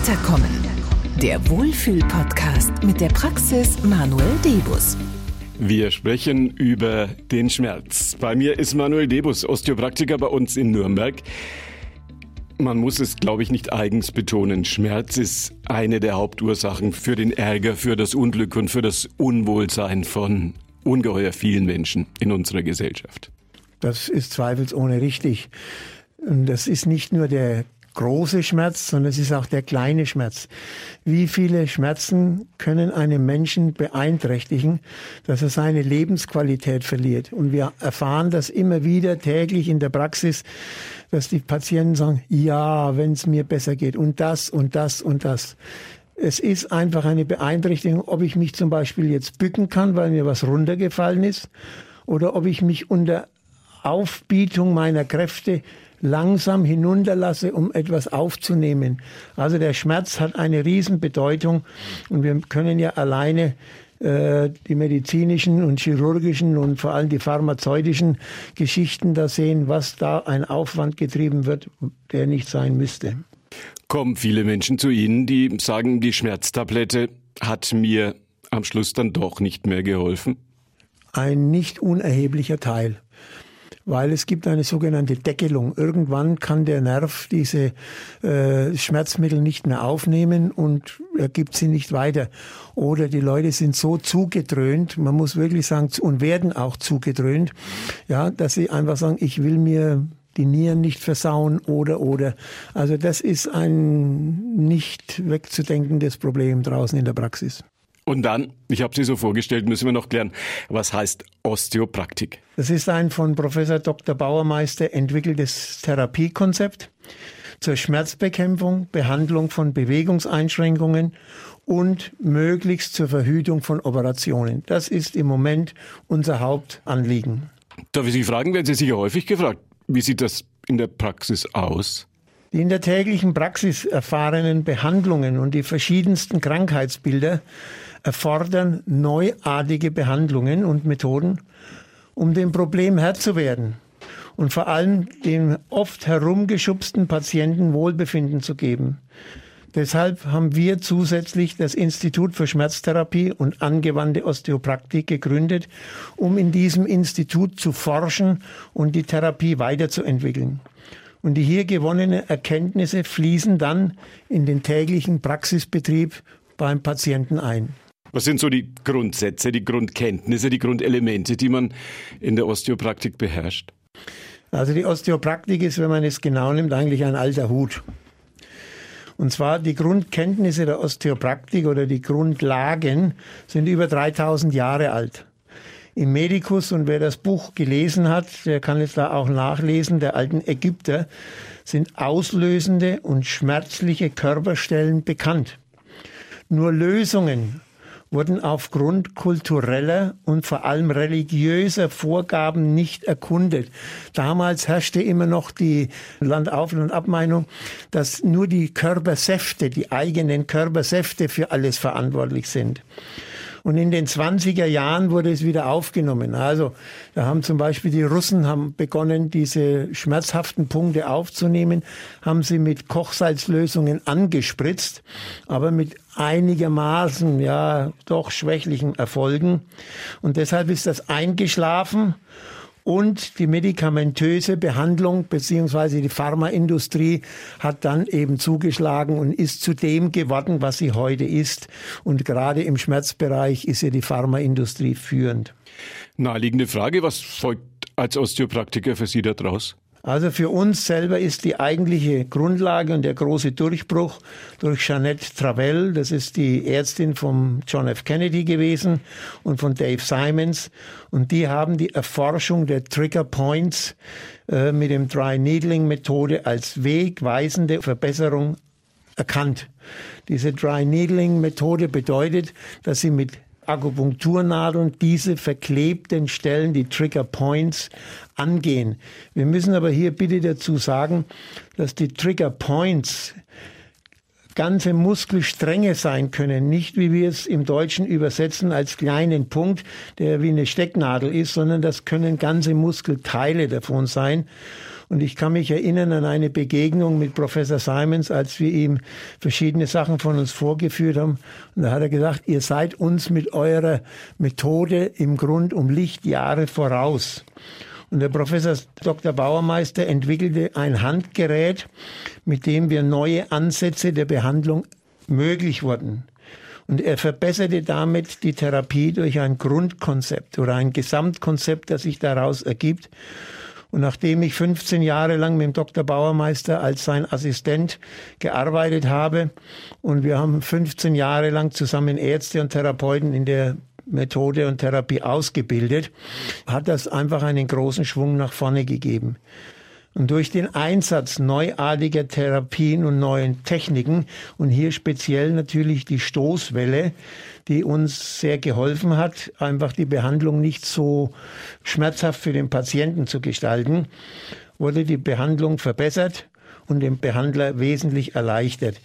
Weiterkommen. Der Wohlfühl-Podcast mit der Praxis Manuel Debus. Wir sprechen über den Schmerz. Bei mir ist Manuel Debus, Osteopraktiker bei uns in Nürnberg. Man muss es, glaube ich, nicht eigens betonen. Schmerz ist eine der Hauptursachen für den Ärger, für das Unglück und für das Unwohlsein von ungeheuer vielen Menschen in unserer Gesellschaft. Das ist zweifelsohne richtig. Und das ist nicht nur der große Schmerz, sondern es ist auch der kleine Schmerz. Wie viele Schmerzen können einen Menschen beeinträchtigen, dass er seine Lebensqualität verliert? Und wir erfahren das immer wieder täglich in der Praxis, dass die Patienten sagen, ja, wenn es mir besser geht und das und das und das. Es ist einfach eine Beeinträchtigung, ob ich mich zum Beispiel jetzt bücken kann, weil mir was runtergefallen ist, oder ob ich mich unter Aufbietung meiner Kräfte langsam hinunterlasse, um etwas aufzunehmen. Also der Schmerz hat eine Riesenbedeutung und wir können ja alleine äh, die medizinischen und chirurgischen und vor allem die pharmazeutischen Geschichten da sehen, was da ein Aufwand getrieben wird, der nicht sein müsste. Kommen viele Menschen zu Ihnen, die sagen, die Schmerztablette hat mir am Schluss dann doch nicht mehr geholfen? Ein nicht unerheblicher Teil weil es gibt eine sogenannte Deckelung. Irgendwann kann der Nerv diese äh, Schmerzmittel nicht mehr aufnehmen und er gibt sie nicht weiter. Oder die Leute sind so zugedröhnt, man muss wirklich sagen, und werden auch zugedröhnt, ja, dass sie einfach sagen, ich will mir die Nieren nicht versauen oder oder. Also das ist ein nicht wegzudenkendes Problem draußen in der Praxis. Und dann, ich habe Sie so vorgestellt, müssen wir noch klären, was heißt Osteopraktik? Das ist ein von Professor Dr. Bauermeister entwickeltes Therapiekonzept zur Schmerzbekämpfung, Behandlung von Bewegungseinschränkungen und möglichst zur Verhütung von Operationen. Das ist im Moment unser Hauptanliegen. Darf ich Sie fragen, werden Sie sicher häufig gefragt, wie sieht das in der Praxis aus? Die in der täglichen Praxis erfahrenen Behandlungen und die verschiedensten Krankheitsbilder erfordern neuartige Behandlungen und Methoden, um dem Problem Herr zu werden und vor allem dem oft herumgeschubsten Patienten Wohlbefinden zu geben. Deshalb haben wir zusätzlich das Institut für Schmerztherapie und angewandte Osteopraktik gegründet, um in diesem Institut zu forschen und die Therapie weiterzuentwickeln. Und die hier gewonnenen Erkenntnisse fließen dann in den täglichen Praxisbetrieb beim Patienten ein. Was sind so die Grundsätze, die Grundkenntnisse, die Grundelemente, die man in der Osteopraktik beherrscht? Also die Osteopraktik ist, wenn man es genau nimmt, eigentlich ein alter Hut. Und zwar die Grundkenntnisse der Osteopraktik oder die Grundlagen sind über 3000 Jahre alt. Im Medikus, und wer das Buch gelesen hat, der kann es da auch nachlesen, der alten Ägypter, sind auslösende und schmerzliche Körperstellen bekannt. Nur Lösungen wurden aufgrund kultureller und vor allem religiöser Vorgaben nicht erkundet. Damals herrschte immer noch die Landauf- und Abmeinung, dass nur die Körpersäfte, die eigenen Körpersäfte für alles verantwortlich sind. Und in den 20er Jahren wurde es wieder aufgenommen. Also da haben zum Beispiel die Russen haben begonnen, diese schmerzhaften Punkte aufzunehmen, haben sie mit Kochsalzlösungen angespritzt, aber mit einigermaßen, ja, doch schwächlichen Erfolgen. Und deshalb ist das eingeschlafen und die medikamentöse Behandlung beziehungsweise die Pharmaindustrie hat dann eben zugeschlagen und ist zu dem geworden, was sie heute ist. Und gerade im Schmerzbereich ist ja die Pharmaindustrie führend. Naheliegende Frage, was folgt als Osteopraktiker für Sie daraus? Also für uns selber ist die eigentliche Grundlage und der große Durchbruch durch Jeanette Travell, das ist die Ärztin vom John F. Kennedy gewesen und von Dave Simons. Und die haben die Erforschung der Trigger Points äh, mit dem Dry Needling Methode als wegweisende Verbesserung erkannt. Diese Dry Needling Methode bedeutet, dass sie mit Akupunkturnadeln diese verklebten Stellen, die Trigger Points, angehen. Wir müssen aber hier bitte dazu sagen, dass die Trigger Points ganze Muskelstränge sein können, nicht wie wir es im Deutschen übersetzen als kleinen Punkt, der wie eine Stecknadel ist, sondern das können ganze Muskelteile davon sein. Und ich kann mich erinnern an eine Begegnung mit Professor Simons, als wir ihm verschiedene Sachen von uns vorgeführt haben. Und da hat er gesagt, ihr seid uns mit eurer Methode im Grund um Lichtjahre voraus. Und der Professor Dr. Bauermeister entwickelte ein Handgerät, mit dem wir neue Ansätze der Behandlung möglich wurden. Und er verbesserte damit die Therapie durch ein Grundkonzept oder ein Gesamtkonzept, das sich daraus ergibt. Und nachdem ich 15 Jahre lang mit dem Dr. Bauermeister als sein Assistent gearbeitet habe und wir haben 15 Jahre lang zusammen Ärzte und Therapeuten in der Methode und Therapie ausgebildet, hat das einfach einen großen Schwung nach vorne gegeben. Und durch den Einsatz neuartiger Therapien und neuen Techniken und hier speziell natürlich die Stoßwelle, die uns sehr geholfen hat, einfach die Behandlung nicht so schmerzhaft für den Patienten zu gestalten, wurde die Behandlung verbessert und dem Behandler wesentlich erleichtert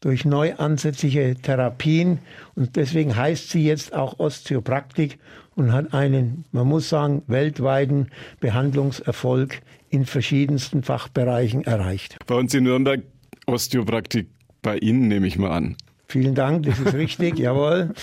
durch neu ansätzliche Therapien. Und deswegen heißt sie jetzt auch Osteopraktik und hat einen, man muss sagen, weltweiten Behandlungserfolg in verschiedensten Fachbereichen erreicht. Bei uns in Nürnberg Osteopraktik bei Ihnen, nehme ich mal an. Vielen Dank, das ist richtig, jawohl.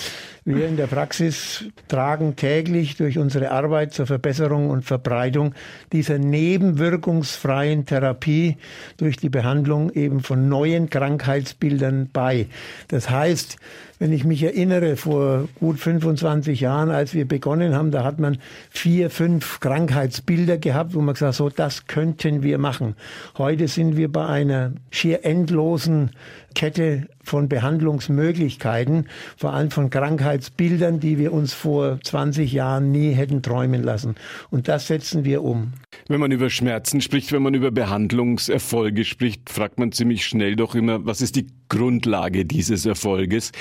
Wir in der Praxis tragen täglich durch unsere Arbeit zur Verbesserung und Verbreitung dieser nebenwirkungsfreien Therapie durch die Behandlung eben von neuen Krankheitsbildern bei. Das heißt, wenn ich mich erinnere, vor gut 25 Jahren, als wir begonnen haben, da hat man vier, fünf Krankheitsbilder gehabt, wo man gesagt hat, so, das könnten wir machen. Heute sind wir bei einer schier endlosen Kette von Behandlungsmöglichkeiten, vor allem von Krankheitsbildern, die wir uns vor 20 Jahren nie hätten träumen lassen. Und das setzen wir um. Wenn man über Schmerzen spricht, wenn man über Behandlungserfolge spricht, fragt man ziemlich schnell doch immer, was ist die Grundlage dieses Erfolges?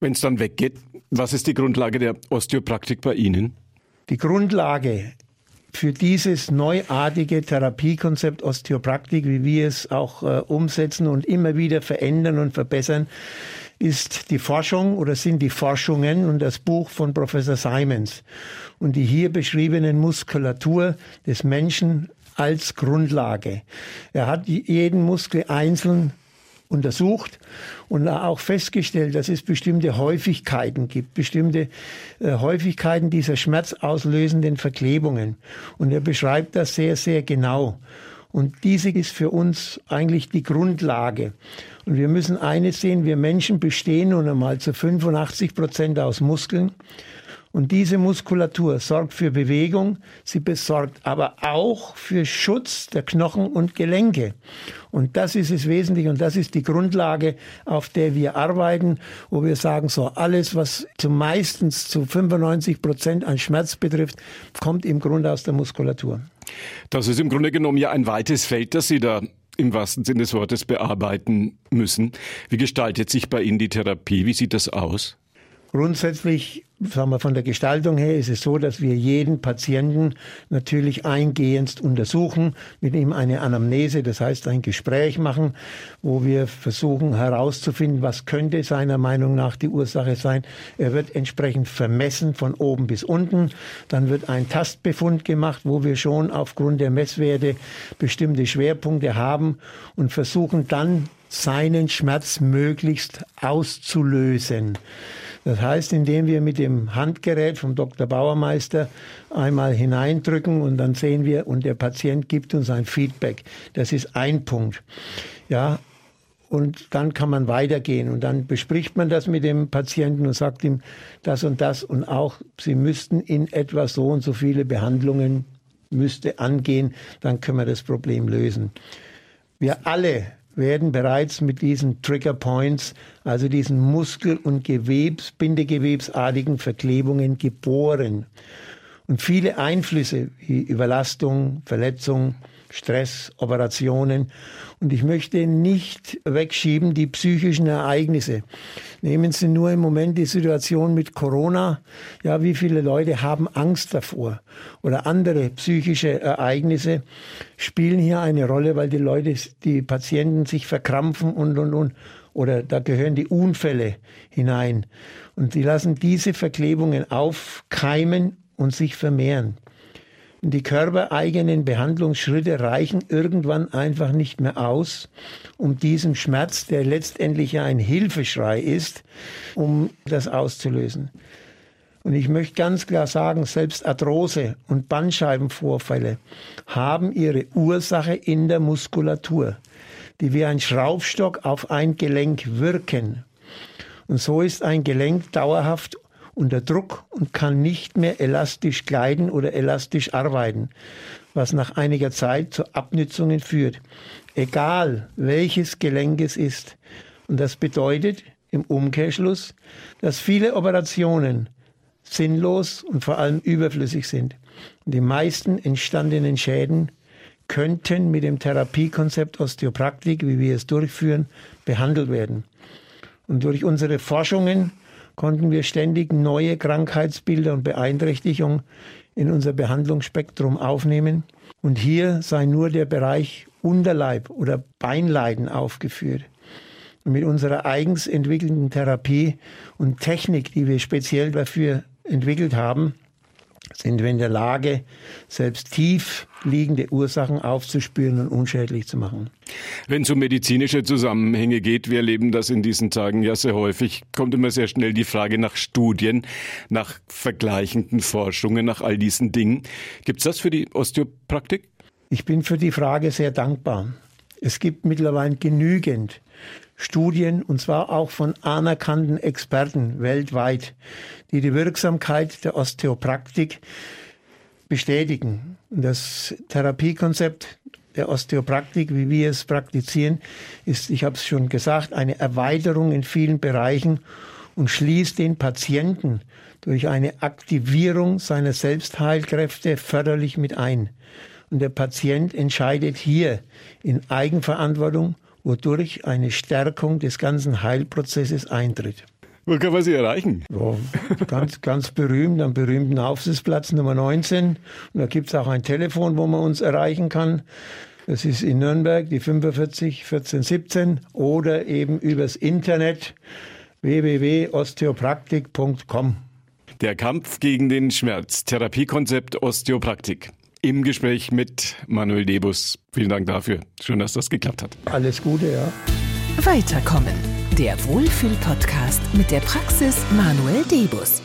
Wenn es dann weggeht, was ist die Grundlage der Osteopraktik bei Ihnen? Die Grundlage für dieses neuartige Therapiekonzept Osteopraktik, wie wir es auch äh, umsetzen und immer wieder verändern und verbessern, ist die Forschung oder sind die Forschungen und das Buch von Professor Simons und die hier beschriebenen Muskulatur des Menschen als Grundlage. Er hat jeden Muskel einzeln untersucht und auch festgestellt, dass es bestimmte Häufigkeiten gibt, bestimmte äh, Häufigkeiten dieser schmerzauslösenden Verklebungen. Und er beschreibt das sehr, sehr genau. Und diese ist für uns eigentlich die Grundlage. Und wir müssen eines sehen, wir Menschen bestehen nun einmal zu 85 Prozent aus Muskeln. Und diese Muskulatur sorgt für Bewegung, sie besorgt aber auch für Schutz der Knochen und Gelenke. Und das ist es wesentlich und das ist die Grundlage, auf der wir arbeiten, wo wir sagen, so alles, was zumeistens zu 95 Prozent an Schmerz betrifft, kommt im Grunde aus der Muskulatur. Das ist im Grunde genommen ja ein weites Feld, das Sie da im wahrsten Sinne des Wortes bearbeiten müssen. Wie gestaltet sich bei Ihnen die Therapie? Wie sieht das aus? Grundsätzlich, sagen wir von der Gestaltung her, ist es so, dass wir jeden Patienten natürlich eingehend untersuchen, mit ihm eine Anamnese, das heißt ein Gespräch machen, wo wir versuchen herauszufinden, was könnte seiner Meinung nach die Ursache sein. Er wird entsprechend vermessen von oben bis unten. Dann wird ein Tastbefund gemacht, wo wir schon aufgrund der Messwerte bestimmte Schwerpunkte haben und versuchen dann seinen Schmerz möglichst auszulösen. Das heißt, indem wir mit dem Handgerät vom Dr. Bauermeister einmal hineindrücken und dann sehen wir, und der Patient gibt uns ein Feedback. Das ist ein Punkt. Ja, und dann kann man weitergehen und dann bespricht man das mit dem Patienten und sagt ihm das und das und auch, Sie müssten in etwa so und so viele Behandlungen müsste angehen, dann können wir das Problem lösen. Wir alle werden bereits mit diesen Trigger Points, also diesen Muskel- und Gewebs, Bindegewebsartigen Verklebungen geboren. Und viele Einflüsse wie Überlastung, Verletzung, Stress, Operationen. Und ich möchte nicht wegschieben die psychischen Ereignisse. Nehmen Sie nur im Moment die Situation mit Corona. Ja, wie viele Leute haben Angst davor? Oder andere psychische Ereignisse spielen hier eine Rolle, weil die Leute, die Patienten sich verkrampfen und, und, und. Oder da gehören die Unfälle hinein. Und die lassen diese Verklebungen aufkeimen und sich vermehren. Die körpereigenen Behandlungsschritte reichen irgendwann einfach nicht mehr aus, um diesen Schmerz, der letztendlich ja ein Hilfeschrei ist, um das auszulösen. Und ich möchte ganz klar sagen, selbst Arthrose und Bandscheibenvorfälle haben ihre Ursache in der Muskulatur, die wie ein Schraubstock auf ein Gelenk wirken. Und so ist ein Gelenk dauerhaft unter Druck und kann nicht mehr elastisch gleiten oder elastisch arbeiten, was nach einiger Zeit zu Abnützungen führt, egal welches Gelenk es ist. Und das bedeutet im Umkehrschluss, dass viele Operationen sinnlos und vor allem überflüssig sind. Die meisten entstandenen Schäden könnten mit dem Therapiekonzept Osteopraktik, wie wir es durchführen, behandelt werden. Und durch unsere Forschungen konnten wir ständig neue Krankheitsbilder und Beeinträchtigungen in unser Behandlungsspektrum aufnehmen. Und hier sei nur der Bereich Unterleib oder Beinleiden aufgeführt. Und mit unserer eigens entwickelten Therapie und Technik, die wir speziell dafür entwickelt haben, sind wir in der Lage, selbst tief liegende Ursachen aufzuspüren und unschädlich zu machen. Wenn es um medizinische Zusammenhänge geht, wir erleben das in diesen Tagen ja sehr häufig, kommt immer sehr schnell die Frage nach Studien, nach vergleichenden Forschungen, nach all diesen Dingen. Gibt es das für die Osteopraktik? Ich bin für die Frage sehr dankbar. Es gibt mittlerweile genügend Studien, und zwar auch von anerkannten Experten weltweit, die die Wirksamkeit der Osteopraktik bestätigen. Das Therapiekonzept der Osteopraktik, wie wir es praktizieren, ist, ich habe es schon gesagt, eine Erweiterung in vielen Bereichen und schließt den Patienten durch eine Aktivierung seiner Selbstheilkräfte förderlich mit ein. Und der Patient entscheidet hier in Eigenverantwortung, wodurch eine Stärkung des ganzen Heilprozesses eintritt. Wo kann man Sie erreichen? Ja, ganz, ganz berühmt, am berühmten Aufsichtsplatz Nummer 19. Und da gibt es auch ein Telefon, wo man uns erreichen kann. Das ist in Nürnberg die 45 14 17 oder eben übers Internet www.osteopraktik.com. Der Kampf gegen den Schmerz. Therapiekonzept Osteopraktik. Im Gespräch mit Manuel Debus. Vielen Dank dafür. Schön, dass das geklappt hat. Alles Gute, ja. Weiterkommen. Der Wohlfühl-Podcast mit der Praxis Manuel Debus.